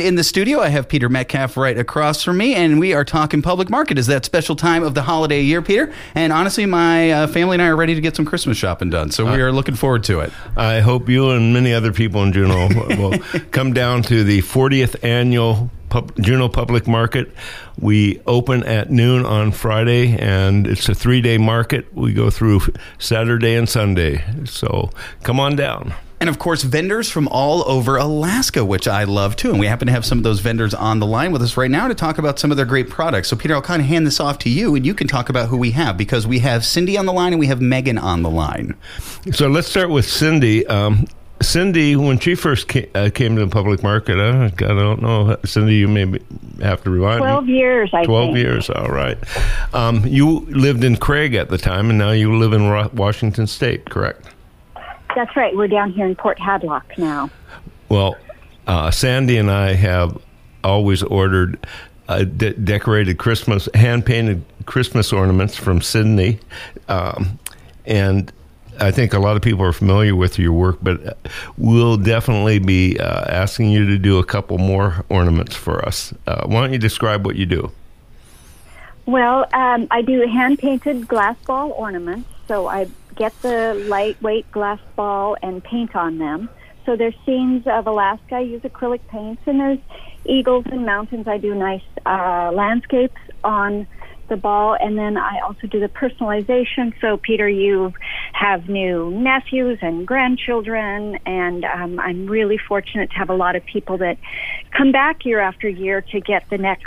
In the studio, I have Peter Metcalf right across from me, and we are talking public market. Is that special time of the holiday year, Peter? And honestly, my uh, family and I are ready to get some Christmas shopping done, so we are looking forward to it. I hope you and many other people in Juneau will come down to the 40th annual Pub- Juneau Public Market. We open at noon on Friday, and it's a three day market. We go through Saturday and Sunday. So come on down. And of course, vendors from all over Alaska, which I love too. And we happen to have some of those vendors on the line with us right now to talk about some of their great products. So, Peter, I'll kind of hand this off to you, and you can talk about who we have because we have Cindy on the line and we have Megan on the line. So let's start with Cindy. Um, Cindy, when she first came, uh, came to the public market, uh, I don't know, Cindy, you may have to remind 12 me. years, I 12 think. years, all right. Um, you lived in Craig at the time, and now you live in Washington State, correct? That's right. We're down here in Port Hadlock now. Well, uh, Sandy and I have always ordered uh, de- decorated Christmas, hand painted Christmas ornaments from Sydney. Um, and I think a lot of people are familiar with your work, but we'll definitely be uh, asking you to do a couple more ornaments for us. Uh, why don't you describe what you do? Well, um, I do hand painted glass ball ornaments. So I get the lightweight glass ball and paint on them. So there's scenes of Alaska. I use acrylic paints, and there's eagles and mountains. I do nice uh, landscapes on the ball, and then I also do the personalization. So, Peter, you have new nephews and grandchildren, and um, I'm really fortunate to have a lot of people that come back year after year to get the next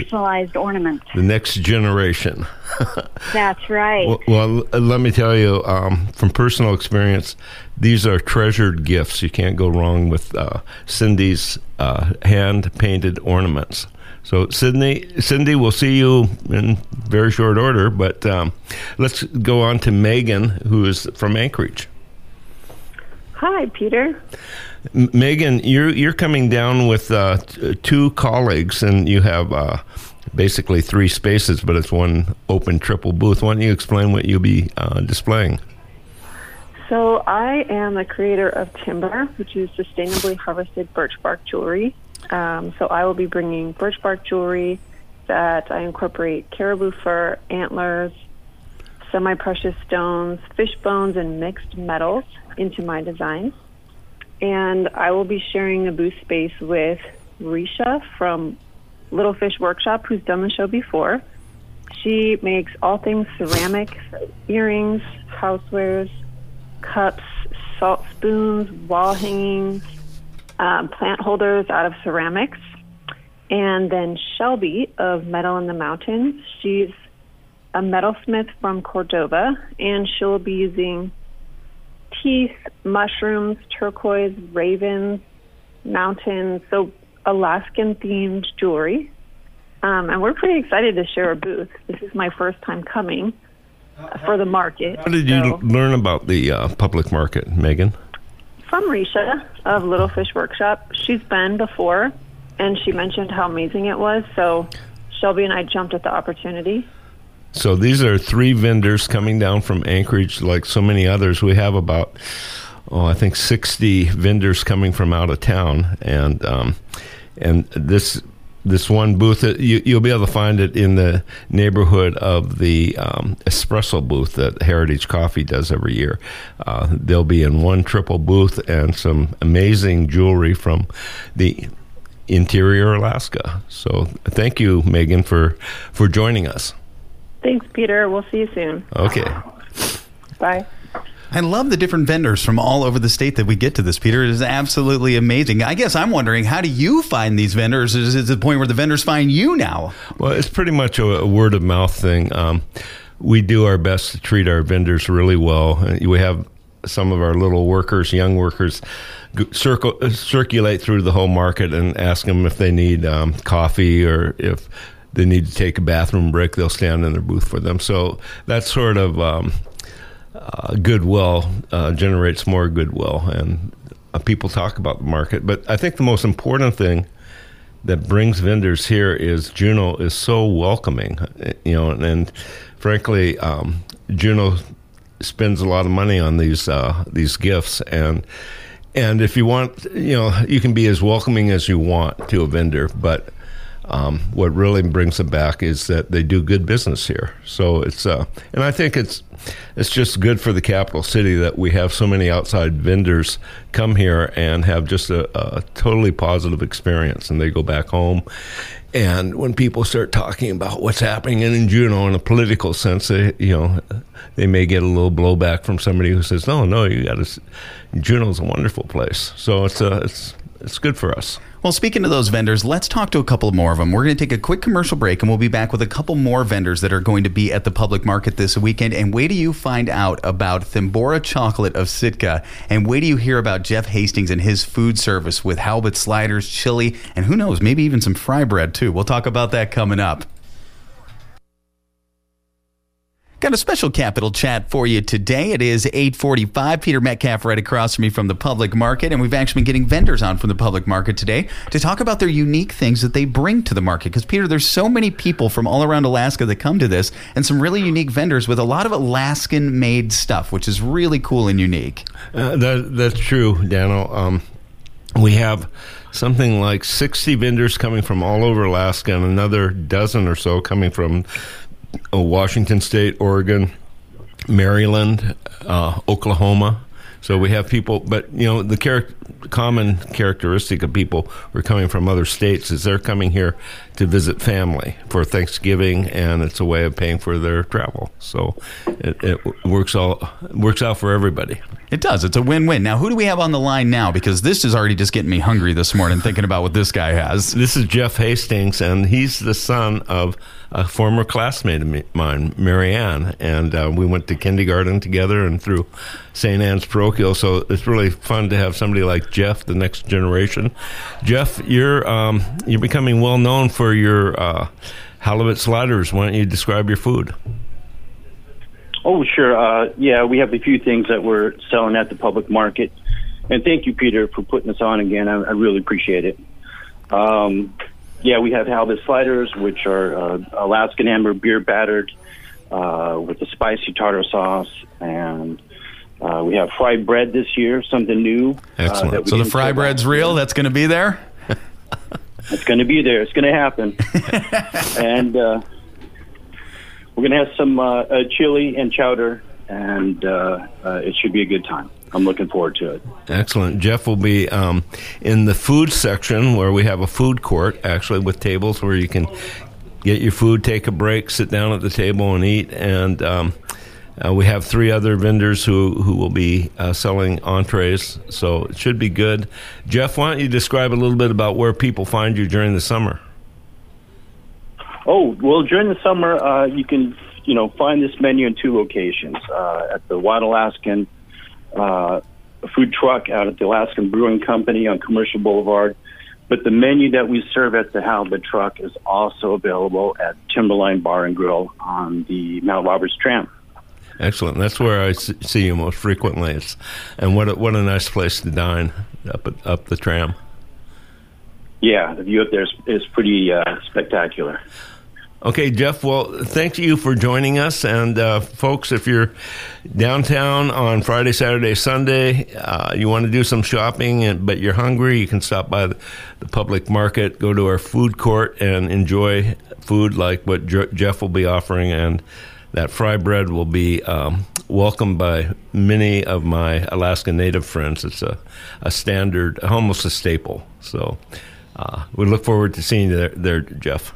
personalized ornaments. The next generation. That's right. Well, well, let me tell you um, from personal experience, these are treasured gifts. You can't go wrong with uh, Cindy's uh, hand painted ornaments. So, Sydney, Cindy, we'll see you in very short order. But um, let's go on to Megan, who is from Anchorage. Hi, Peter. M- Megan, you're you're coming down with uh, t- two colleagues, and you have uh, basically three spaces, but it's one open triple booth. Why don't you explain what you'll be uh, displaying? So, I am a creator of timber, which is sustainably harvested birch bark jewelry. Um, so, I will be bringing birch bark jewelry that I incorporate caribou fur, antlers, semi precious stones, fish bones, and mixed metals into my designs. And I will be sharing a booth space with Risha from Little Fish Workshop, who's done the show before. She makes all things ceramic, earrings, housewares, cups, salt spoons, wall hangings, um, plant holders out of ceramics. And then Shelby of Metal in the Mountains. She's a metalsmith from Cordova, and she'll be using teeth, mushrooms, turquoise, ravens, mountains, so Alaskan themed jewelry. Um, and we're pretty excited to share a booth. This is my first time coming for the market. How did you So- learn about the uh, public market, Megan? from Risha of Little Fish Workshop. She's been before, and she mentioned how amazing it was. So Shelby and I jumped at the opportunity. So these are three vendors coming down from Anchorage, like so many others. We have about, oh, I think sixty vendors coming from out of town, and um, and this this one booth that you, you'll be able to find it in the neighborhood of the um, espresso booth that Heritage Coffee does every year. Uh, they'll be in one triple booth and some amazing jewelry from the interior Alaska. So thank you, Megan, for for joining us. Thanks, Peter. We'll see you soon. Okay. Bye. I love the different vendors from all over the state that we get to this, Peter. It is absolutely amazing. I guess I'm wondering, how do you find these vendors? Is it the point where the vendors find you now? Well, it's pretty much a, a word of mouth thing. Um, we do our best to treat our vendors really well. Uh, We have some of our little workers, young workers, circle, uh, circulate through the whole market and ask them if they need um, coffee or if they need to take a bathroom break. They'll stand in their booth for them. So that sort of um, uh, goodwill uh, generates more goodwill, and uh, people talk about the market. But I think the most important thing that brings vendors here is Juneau is so welcoming, uh, you know, and, and frankly, um, Juneau spends a lot of money on these uh, these gifts, and and if you want, you know, you can be as welcoming as you want to a vendor, but um, what really brings them back is that they do good business here. So it's, uh, and I think it's, it's just good for the capital city that we have so many outside vendors come here and have just a, a totally positive experience, and they go back home. And when people start talking about what's happening in Juneau in a political sense, they, you know, they may get a little blowback from somebody who says, "No, no, you got to." Juneau's a wonderful place, so it's a, uh, it's it's good for us. Well, speaking to those vendors, let's talk to a couple more of them. We're going to take a quick commercial break and we'll be back with a couple more vendors that are going to be at the public market this weekend. And wait till you find out about Theobroma Chocolate of Sitka. And wait till you hear about Jeff Hastings and his food service with halibut sliders, chili, and who knows, maybe even some fry bread too. We'll talk about that coming up. Got a special capital chat for you today. It is 845. Peter Metcalf right across from me from the public market. And we've actually been getting vendors on from the public market today to talk about their unique things that they bring to the market. Because, Peter, there's so many people from all around Alaska that come to this and some really unique vendors with a lot of Alaskan made stuff, which is really cool and unique. Uh, that, that's true, Daniel. Um, we have something like 60 vendors coming from all over Alaska and another dozen or so coming from Washington State, Oregon, Maryland, uh, Oklahoma. So we have people, but you know the char- common characteristic of people who are coming from other states is they're coming here to visit family for Thanksgiving, and it's a way of paying for their travel. So it, it works all works out for everybody. It does. It's a win-win. Now, who do we have on the line now? Because this is already just getting me hungry this morning thinking about what this guy has. This is Jeff Hastings, and he's the son of a former classmate of mine, Marianne, and uh, we went to kindergarten together and through St. Anne's parochial. So it's really fun to have somebody like Jeff, the next generation. Jeff, you're um, you're becoming well known for your uh, halibut sliders. Why don't you describe your food? Oh, sure. Uh, yeah, we have a few things that we're selling at the public market. And thank you, Peter, for putting us on again. I, I really appreciate it. Um, yeah, we have halibut sliders, which are uh, Alaskan amber beer battered uh, with a spicy tartar sauce, and uh, we have fried bread this year, something new. Uh, Excellent. so the fry bread's real. That's going to be there. it's going to be there. It's going to happen. and uh, we're going to have some uh, chili and chowder, and it should be a good time. I'm looking forward to it. Excellent. Jeff will be um, in the food section where we have a food court, actually, with tables where you can get your food, take a break, sit down at the table, and eat. And um, uh, we have three other vendors who, who will be uh, selling entrees, so it should be good. Jeff, why don't you describe a little bit about where people find you during the summer? Oh, well, during the summer, uh, you can you know find this menu in two locations uh, at the Wild Alaskan uh, food truck out at the Alaskan Brewing Company on Commercial Boulevard. But the menu that we serve at the Halibut Truck is also available at Timberline Bar and Grill on the Mount Roberts tram. Excellent. That's where I see you most frequently. It's, and what a, what a nice place to dine up at, up the tram. Yeah, the view up there is, is pretty uh, spectacular. Okay, Jeff. Well, thank you for joining us. And uh, folks, if you're downtown on Friday, Saturday, Sunday, uh, you want to do some shopping, and, but you're hungry, you can stop by the, the, public market, go to our food court, and enjoy food like what Jeff will be offering. And that fry bread will be um, welcomed by many of my Alaska Native friends. It's a, a standard, almost a staple. So uh, we look forward to seeing you there, there Jeff.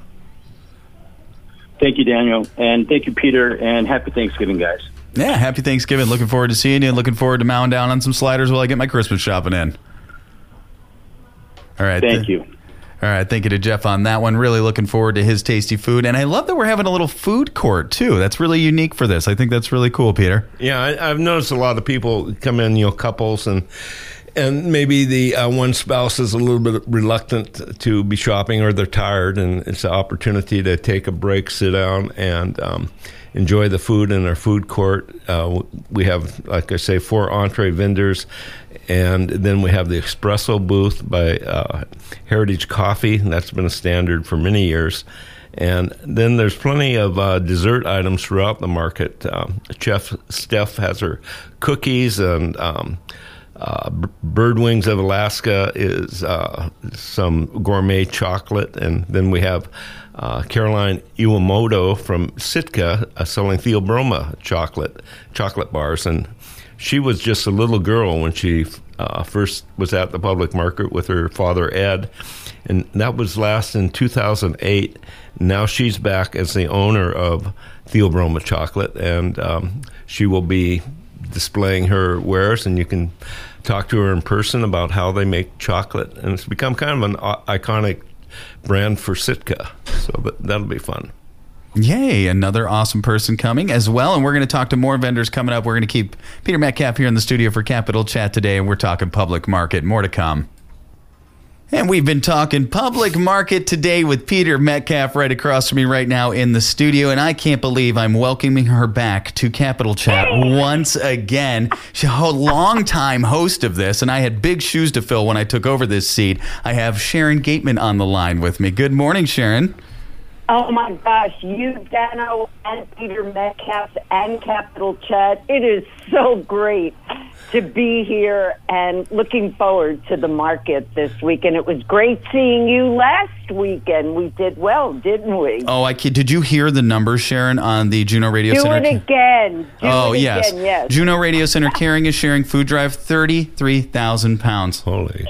Thank you, Daniel. And thank you, Peter. And happy Thanksgiving, guys. Yeah, happy Thanksgiving. Looking forward to seeing you and looking forward to mowing down on some sliders while I get my Christmas shopping in. All right. Thank th- you. All right, thank you to Jeff on that one. Really looking forward to his tasty food, and I love that we're having a little food court too. That's really unique for this. I think that's really cool, Peter. Yeah, I, have noticed a lot of people come in, you know, couples and and maybe the uh, one spouse is a little bit reluctant to be shopping or they're tired and it's an opportunity to take a break sit down and um, enjoy the food in our food court. Uh, we have like i say four entree vendors and then we have the espresso booth by uh, heritage coffee. That's been a standard for many years. And then there's plenty of uh, dessert items throughout the market. Um, Chef Steph has her cookies and um, uh, Bird Wings of Alaska is uh, some gourmet chocolate, and then we have uh, Caroline Iwamoto from Sitka selling Theobroma chocolate chocolate bars, and she was just a little girl when she uh, first was at the public market with her father Ed, and that was last in 2008. Now she's back as the owner of Theobroma chocolate, and um, she will be displaying her wares, and you can talk to her in person about how they make chocolate, and it's become kind of an uh, iconic brand for Sitka. So but that'll be fun. Yay, another awesome person coming as well. And we're going to talk to more vendors coming up. We're going to keep Peter Metcalf here in the studio for Capital Chat today, and we're talking public market. More to come. And we've been talking public market today with Peter Metcalf right across from me right now in the studio. And I can't believe I'm welcoming her back to Capital Chat once again. She's a longtime host of this, and I had big shoes to fill when I took over this seat. I have Sharon Gaiptman on the line with me. Good morning, Sharon. Oh my gosh, you, Dano, and Peter Metcalf and Capital Chat. It is so great to be here and looking forward to the market this week. And it was great seeing you last weekend. We did well, didn't we? Oh, I did you hear the numbers, Sharon, on the Juneau Radio Do Center? it again. Do oh it yes. Again, yes. Juneau Radio Center carrying a sharing food drive, thirty-three thousand pounds. Holy,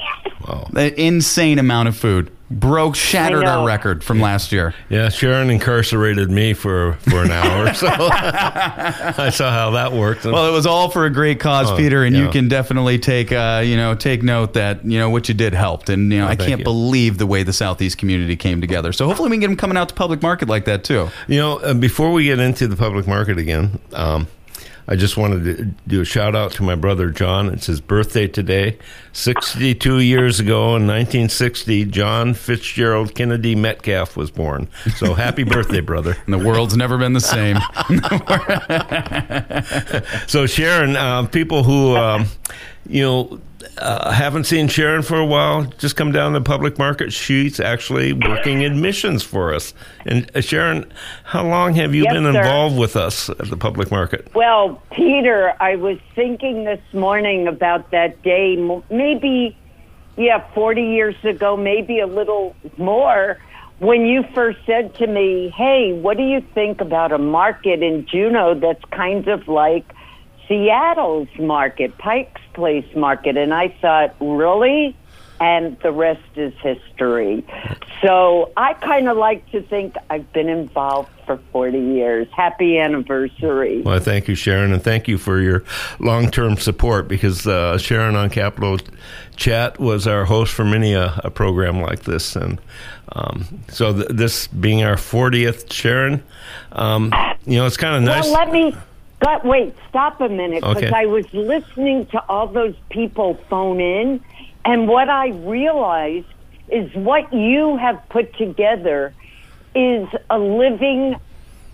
wow! An insane amount of food broke shattered our record from last year. Yeah, Sharon incarcerated me for for an hour, so I saw how that worked. Well, it was all for a great cause, Oh, Peter, and you can definitely take uh, you know take note that you know what you did helped, and you know I Oh, thank can't you. believe the way the southeast community came together. So hopefully we can get them coming out to public market like that too. You know, uh, before we get into the public market again, um, I just wanted to do a shout out to my brother John. It's his birthday today. 62 years ago in 1960, John Fitzgerald Kennedy Metcalf was born. So happy birthday, brother. And the world's never been the same. So Sharon, uh, people who um, you know uh, haven't seen Sharon for a while, just come down to the public market. She's actually working admissions for us. And uh, Sharon, how long have you Yes, been sir. involved with us at the public market? Well, Peter, I was thinking this morning about that day, maybe, yeah, 40 years ago, maybe a little more, when you first said to me, hey, what do you think about a market in Juneau that's kind of like Seattle's market, Pike's Place market? And I thought, really? And the rest is history. So I kind of like to think I've been involved for 40 years. Happy anniversary. Well, thank you, Sharon, and thank you for your long term support because uh, Sharon on Capital Chat was our host for many a, a program like this. And um, so, th- this being our 40th, Sharon, um, you know, it's kind of nice. Well, let me. But wait, stop a minute because Okay. I was listening to all those people phone in, and what I realized is what you have put together is a living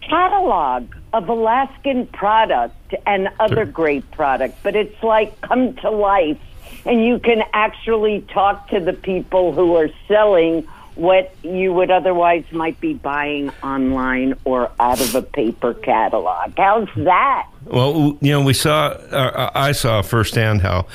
catalog of Alaskan product and other Sure. great product, but it's like come to life, and you can actually talk to the people who are selling what you would otherwise might be buying online or out of a paper catalog. How's that? Well, you know, we saw, uh, I saw firsthand how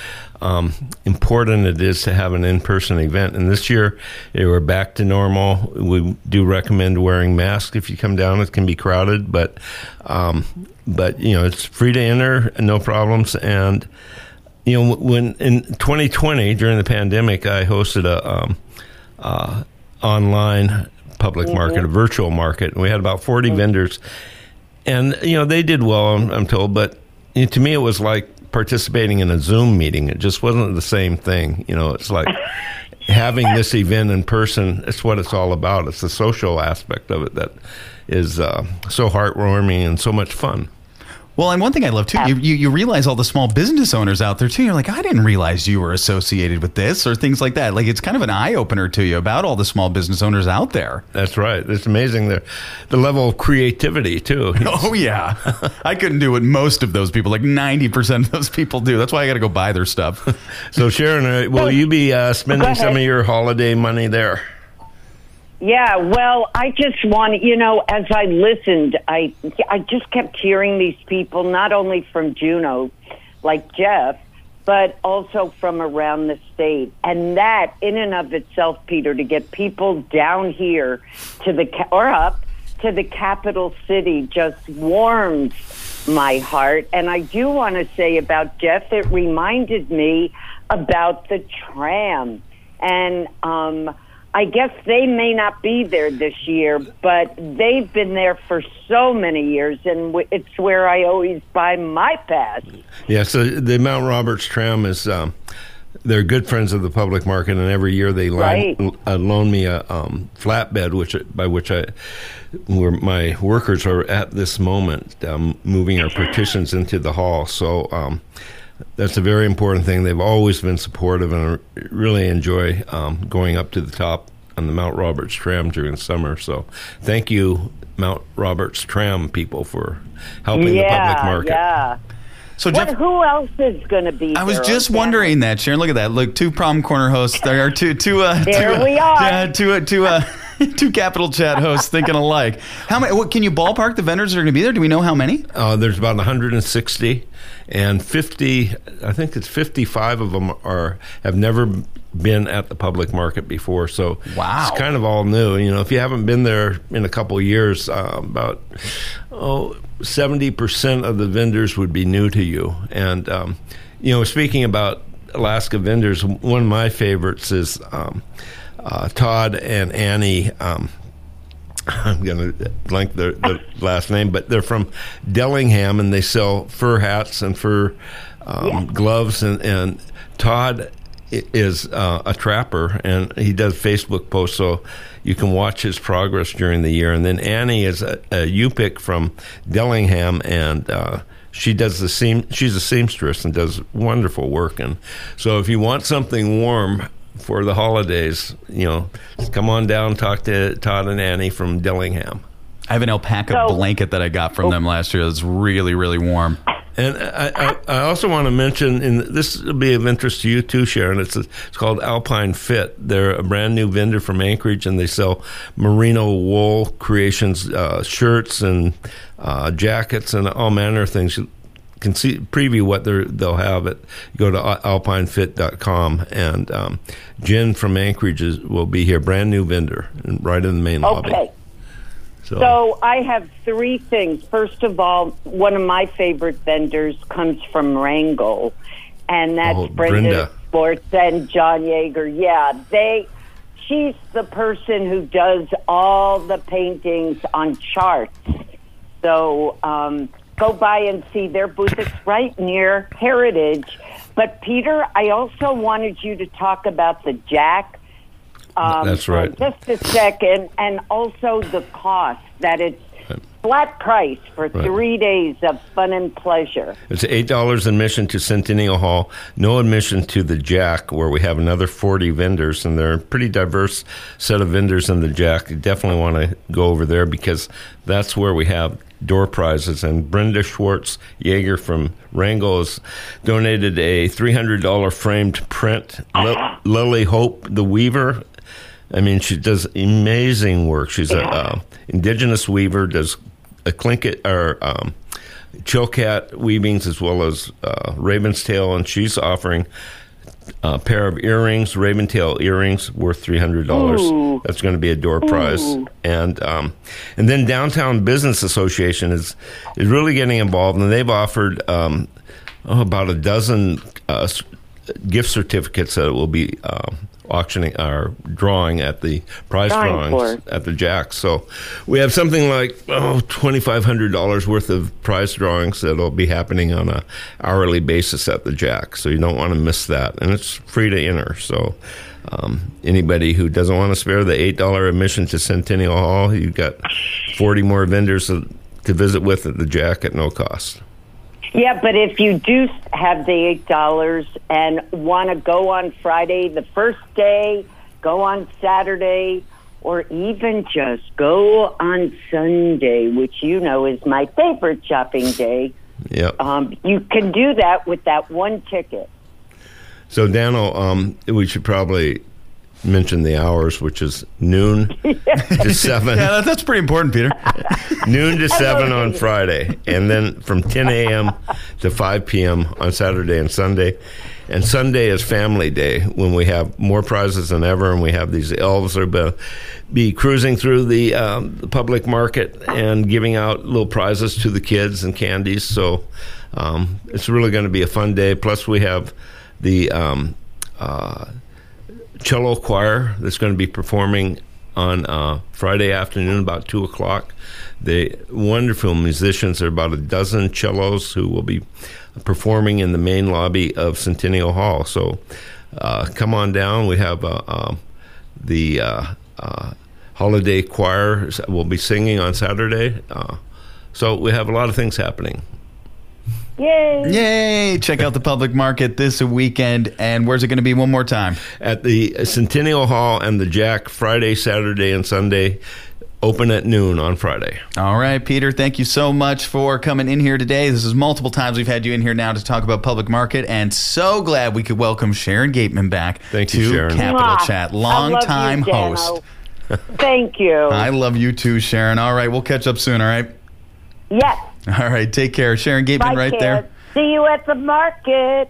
um, important it is to have an in-person event. And this year, were back to normal. We do recommend wearing masks if you come down. It can be crowded, but um, but you know, it's free to enter, no problems. And you know, when in 2020 during the pandemic, I hosted a um, uh, online public market, a virtual market, and we had about 40 vendors. And you know they did well i'm, I'm told but you know, to me it was like participating in a zoom meeting. It just wasn't the same thing. You know it's like having this event in person it's what it's all about. It's the social aspect of it that is uh, so heartwarming and so much fun Well, and one thing I love too, you, you, you realize all the small business owners out there too. You're like, I didn't realize you were associated with this or things like that. Like it's kind of an eye opener to you about all the small business owners out there. that's right it's amazing the, the level of creativity too Oh yeah, I couldn't do what most of those people, like ninety percent of those people, do. That's why I got to go buy their stuff. so sharon uh, will you be uh, spending some of your holiday money there Yeah, well, I just want you know, as I listened, I I just kept hearing these people, not only from Juneau, like Jeff, but also from around the state. And that, in and of itself, Peter, to get people down here to the or up to the capital city just warms my heart. And I do want to say about Jeff, it reminded me about the tram. And um, I guess they may not be there this year, but they've been there for so many years, and it's where I always buy my pass. Yeah, so the Mount Roberts tram is. Um, they're good friends of the public market, and every year they line, Right. uh, loan me a um, flatbed, which by which I, where my workers are at this moment, um, moving our partitions into the hall. So um, that's a very important thing. They've always been supportive, and I really enjoy um, going up to the top on the Mount Roberts tram during the summer. So thank you, Mount Roberts tram people, for helping the public market. yeah. So What, Jeff, who else is going to be I was just Okay. wondering that, Sharon. Look at that. Look, two prom corner hosts. There are two, two. Uh, There two, uh, we are. Yeah, two, uh, two, uh, two capital chat hosts thinking alike. How many? What, can you ballpark the vendors that are going to be there? Do we know how many? Uh, there's about 160, and 50. I think it's 55 of them are have never been at the public market before. So Wow. it's kind of all new. You know, if you haven't been there in a couple of years, uh, about oh 70 percent of the vendors would be new to you. And um, you know, speaking about Alaska vendors, one of my favorites is um, uh, Todd and Annie. Um, I'm going to blank their, their last name, but they're from Dillingham and they sell fur hats and fur um, gloves. And, and Todd is uh, a trapper and he does Facebook posts, so you can watch his progress during the year. And then Annie is a, a Yup'ik from Dillingham and uh, she does the seam. She's a seamstress and does wonderful work. And so, if you want something warm for the holidays, you know, come on down, talk to Todd and Annie from Dillingham. I have an alpaca So- blanket that I got from them last year. It's really, really warm. And I, I, I also want to mention, and this will be of interest to you too, Sharon. It's a, it's called Alpine Fit. They're a brand new vendor from Anchorage, and they sell merino wool creations, uh, shirts and uh, jackets, and all manner of things. Can see preview what they're, they'll have. It go to al- alpinefit.com, and um, Jen from Anchorage is, will be here, brand new vendor, and right in the main lobby. Okay. So I have three things. First of all, one of my favorite vendors comes from Wrangell, and that's Oh, Brenda, Brenda. Sports and John Yeager. Yeah, they. She's the person who does all the paintings on charts. So um, go by and see their booth. It's right near Heritage. But Peter, I also wanted you to talk about the JACC. Um, That's right. Just a second, and also the cost that it's flat price for Right. three days of fun and pleasure. It's eight dollars admission to Centennial Hall, no admission to the JACC, where we have another forty vendors, and they're a pretty diverse set of vendors in the JACC. You definitely want to go over there because that's where we have door prizes. And Brenda Schwartz Yeager from Wrangell has donated a three hundred dollar framed print. Li- Lily Hope the Weaver. I mean, she does amazing work. She's a uh, indigenous weaver, does a Tlingit or um, Chilkat weavings as well as uh, raven's tail, and she's offering a pair of earrings, raven tail earrings, worth three hundred dollars. That's going to be a door prize, and um, and then Downtown Business Association is is really getting involved, and they've offered um, oh, about a dozen uh, gift certificates that will be. Um, auctioning or drawing at the prize Drawing drawings for. at the JACC. So we have something like oh twenty five hundred dollars worth of prize drawings that'll be happening on a hourly basis at the JACC. So you don't want to miss that, and it's free to enter. So. Um, anybody who doesn't want to spare the eight dollar admission to Centennial Hall, you've got forty more vendors to, to visit with at the JACC at no cost. Yeah, but if you do have the eight dollars and want to go on Friday, the first day, go on Saturday, or even just go on Sunday, which you know is my favorite shopping day, Yep. um, you can do that with that one ticket. So, Dano, um, we should probably mention the hours, which is noon to seven. Yeah, that, that's pretty important, Peter. noon to 7 on Friday, and then from 10 a.m. to 5 p.m. on Saturday and Sunday. And Sunday is Family Day when we have more prizes than ever, and we have these elves that will be cruising through the, um, the public market and giving out little prizes to the kids and candies. So um, it's really going to be a fun day. Plus, we have the um, uh, cello choir that's going to be performing on uh, Friday afternoon about two o'clock. The wonderful musicians. Are about a dozen cellos who will be performing in the main lobby of Centennial Hall. So uh, come on down. We have uh, um, the uh, uh, holiday choir will be singing on Saturday. Uh, so we have a lot of things happening. Yay! Yay! Check out the public market this weekend. And where's it going to be one more time? At the Centennial Hall and the JACC Friday, Saturday, and Sunday. Open at noon on Friday. All right, Peter, thank you so much for coming in here today. This is multiple times we've had you in here now to talk about public market, and so glad we could welcome Sharon Gaiptman back Thank to you, Sharon. Capital Mwah. Chat. I Long time you, host. Thank you. I love you too, Sharon. All right, we'll catch up soon, all right? yes. All right, take care. Sharon Gaiptman Bye, right kids. there. See you at the market.